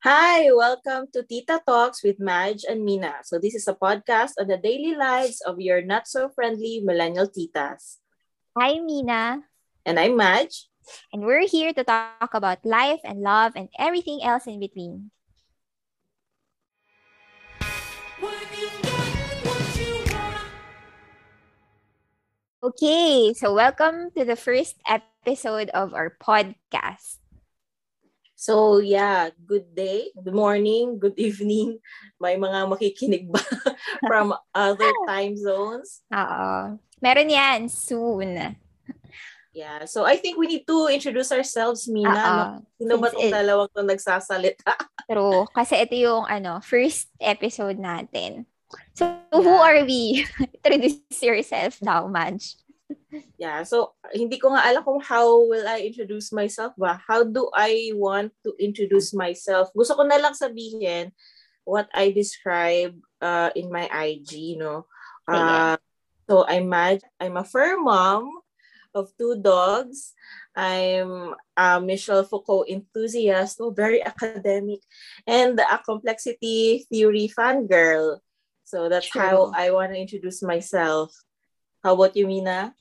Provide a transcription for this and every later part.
Hi, welcome to Tita Talks with Madge and Mina. So this is a podcast on the daily lives of your not so friendly millennial titas. Hi, Mina. And I'm Madge. And we're here to talk about life and love and everything else in between. Okay, so welcome to the first episode of our podcast. So yeah, good day, good morning, good evening. May mga makikinig ba from other time zones? Oo. Meron yan soon. Yeah, so I think we need to introduce ourselves, Mina. No? Sino ba itong dalawang itong nagsasalita? True. Kasi ito yung ano, first episode natin. So, who are we? Introduce yourself now, Madge yeah, so hindi ko nga alam kung how will I introduce myself ba? How do I want to introduce myself? Gusto ko na lang sabihin what I describe uh, in my IG, no? Uh, so I'm mad. I'm a fur mom of two dogs. I'm a Michel Foucault enthusiast, so very academic, and a complexity theory fangirl. So that's True. how I want to introduce myself. How about you, Mina?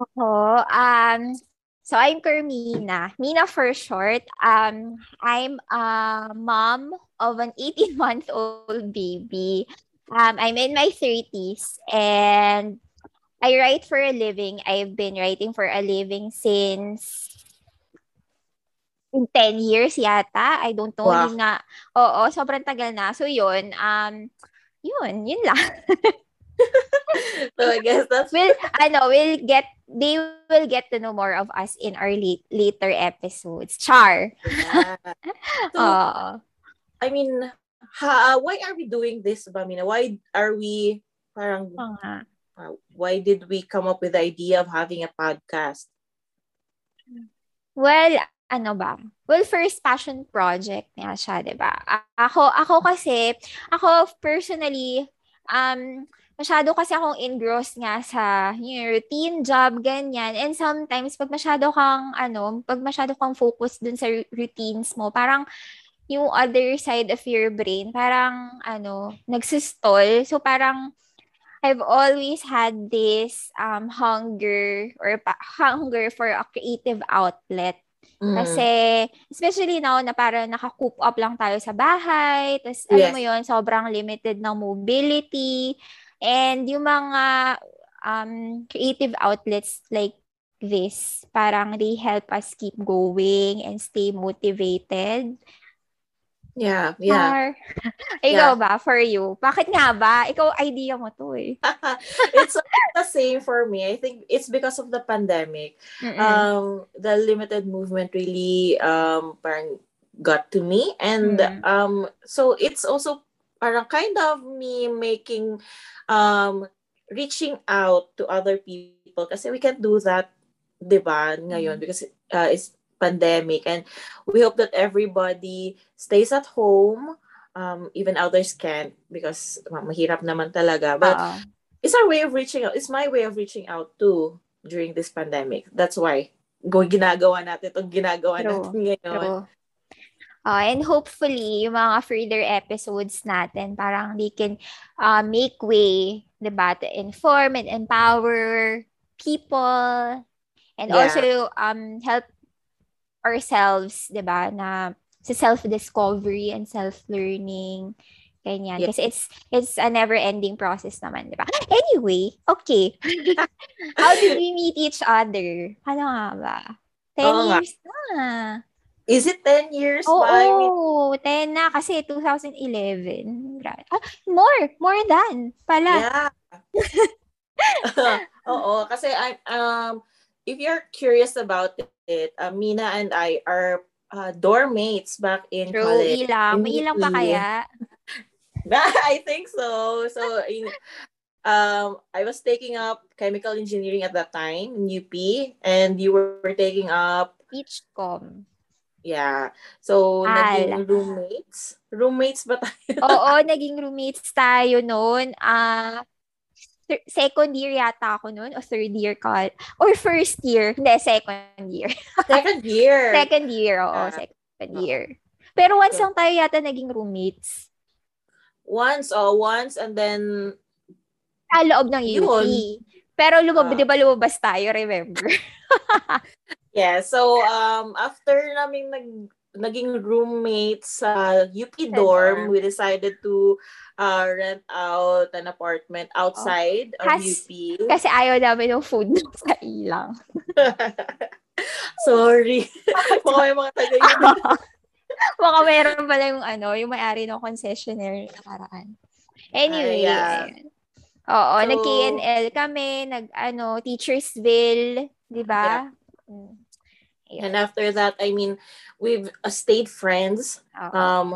Ako, um, so I'm Carmina. Mina for short. Um, I'm a mom of an 18-month-old baby. Um, I'm in my 30s and I write for a living. I've been writing for a living since in 10 years yata. I don't know. Wow. Nga. Oo, sobrang tagal na. So yun, um, yun, yun lang. so I guess that's we'll I know we'll get they will get to know more of us in our late, later episodes. Char. Yeah. So, uh, I mean, ha, why are we doing this, Bamina? Why are we parang uh, why did we come up with the idea of having a podcast? Well, ano ba? Well, first passion project niya siya, 'di ba? Ako ako kasi ako personally um masyado kasi akong engrossed nga sa yung routine job, ganyan. And sometimes, pag masyado kang, ano, pag masyado kang focus dun sa routines mo, parang yung other side of your brain, parang, ano, nagsistall. So, parang, I've always had this um, hunger or pa- hunger for a creative outlet. Mm. Kasi, especially now na parang naka-coop up lang tayo sa bahay, tapos yes. alam mo yon sobrang limited ng mobility. And yung mga um, creative outlets like this, parang they help us keep going and stay motivated. Yeah, yeah. ikaw yeah. ba, for you? Bakit nga ba? Ikaw, idea mo to eh. it's the same for me. I think it's because of the pandemic. Mm-mm. Um, the limited movement really um, parang got to me. And mm. um, so it's also parang kind of me making um reaching out to other people kasi we can't do that 'di ba ngayon mm-hmm. because uh, it's pandemic and we hope that everybody stays at home um even others can't because mahirap naman talaga but uh-huh. it's our way of reaching out it's my way of reaching out too during this pandemic that's why go ginagawa natin itong ginagawa True. natin ngayon True. Uh, and hopefully, yung mga further episodes natin, parang they can uh, make way, diba, to inform and empower people and yeah. also um help ourselves, diba, na sa self-discovery and self-learning. Ganyan. Yeah. Kasi it's it's a never-ending process naman, di ba? Anyway, okay. How did we meet each other? Ano nga ba? 10 oh, years na. Is it 10 years? Oo, oh, 10 na kasi 2011. Ah, more, more than pala. Yeah. Oo, kasi I um if you're curious about it, uh, Mina and I are uh, dorm mates back in True, college. ilang. May ilang pa kaya? I think so. So, in, um, I was taking up chemical engineering at that time in UP, and you were taking up Beachcom. Yeah. So, Al. naging roommates? Roommates ba tayo? Oo, naging roommates tayo noon. Ah, uh, second year yata ako noon o third year ka or first year. Hindi second year. Second year. Second year oo uh, second year. Pero once so, lang tayo yata naging roommates. Once, oh, once, and then... Sa loob ng UP. Pero lumab- uh, di ba lumabas tayo, remember? yeah, so um, after namin nag naging roommates sa UP dorm, we decided to uh, rent out an apartment outside oh. of Has, UP. Kasi ayaw namin ng food sa ilang. Sorry. Baka may mga taga yun. Baka mayroon pala yung ano, yung may-ari ng concessionaire na karaan. Anyway, uh, yeah. Oo, so, nag-KNL kami, nag ano, Teachersville, 'di ba? Yeah. Mm. And after that, I mean, we've uh, stayed friends Uh-oh. um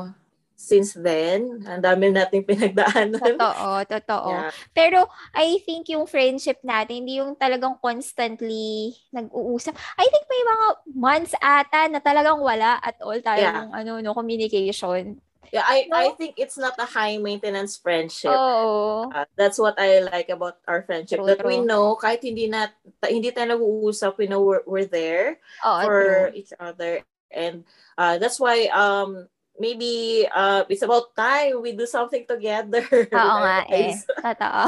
since then. Ang dami nating pinagdaanan. Totoo, totoo. Yeah. Pero I think yung friendship natin, hindi yung talagang constantly nag-uusap. I think may mga months ata na talagang wala at all tayong yeah. ano no communication. Yeah, I no? I think it's not a high maintenance friendship. Oh. Uh, that's what I like about our friendship. True, that true. we know kahit hindi na hindi tayo nag-uusap, we know we're, we're there oh, for true. each other. And uh, that's why um maybe uh it's about time we do something together. Oo nga eh. Totoo.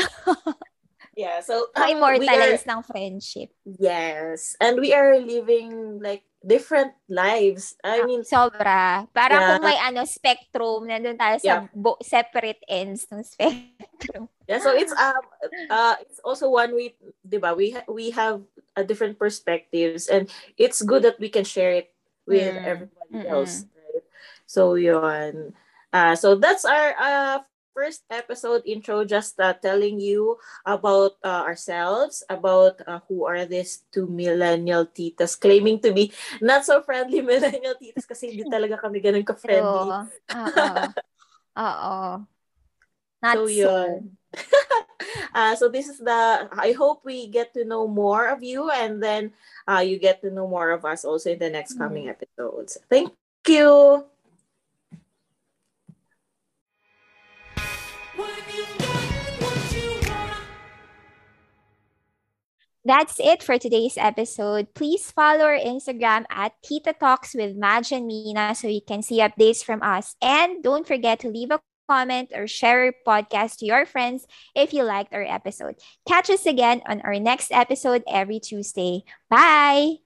yeah, so um, immortalize are, ng friendship. Yes. And we are living like different lives. I ah, mean, sobra. Parang yeah. kung may ano spectrum, nandun tayo sa yeah. bo- separate ends ng spectrum. Yeah, so it's um uh it's also one way, 'di ba? We ha- we have a different perspectives and it's good that we can share it with mm. everybody mm-hmm. else, right? So yun. Uh so that's our uh first episode intro, just uh, telling you about uh, ourselves, about uh, who are these two millennial titas claiming to be not so friendly millennial titas kasi hindi talaga kami ganun ka-friendly. Oo. Oo. Not so. Yun. uh, so this is the, I hope we get to know more of you and then uh, you get to know more of us also in the next coming mm-hmm. episodes. Thank you. That's it for today's episode. Please follow our Instagram at Tita Talks with Madge and Mina so you can see updates from us. And don't forget to leave a comment or share our podcast to your friends if you liked our episode. Catch us again on our next episode every Tuesday. Bye!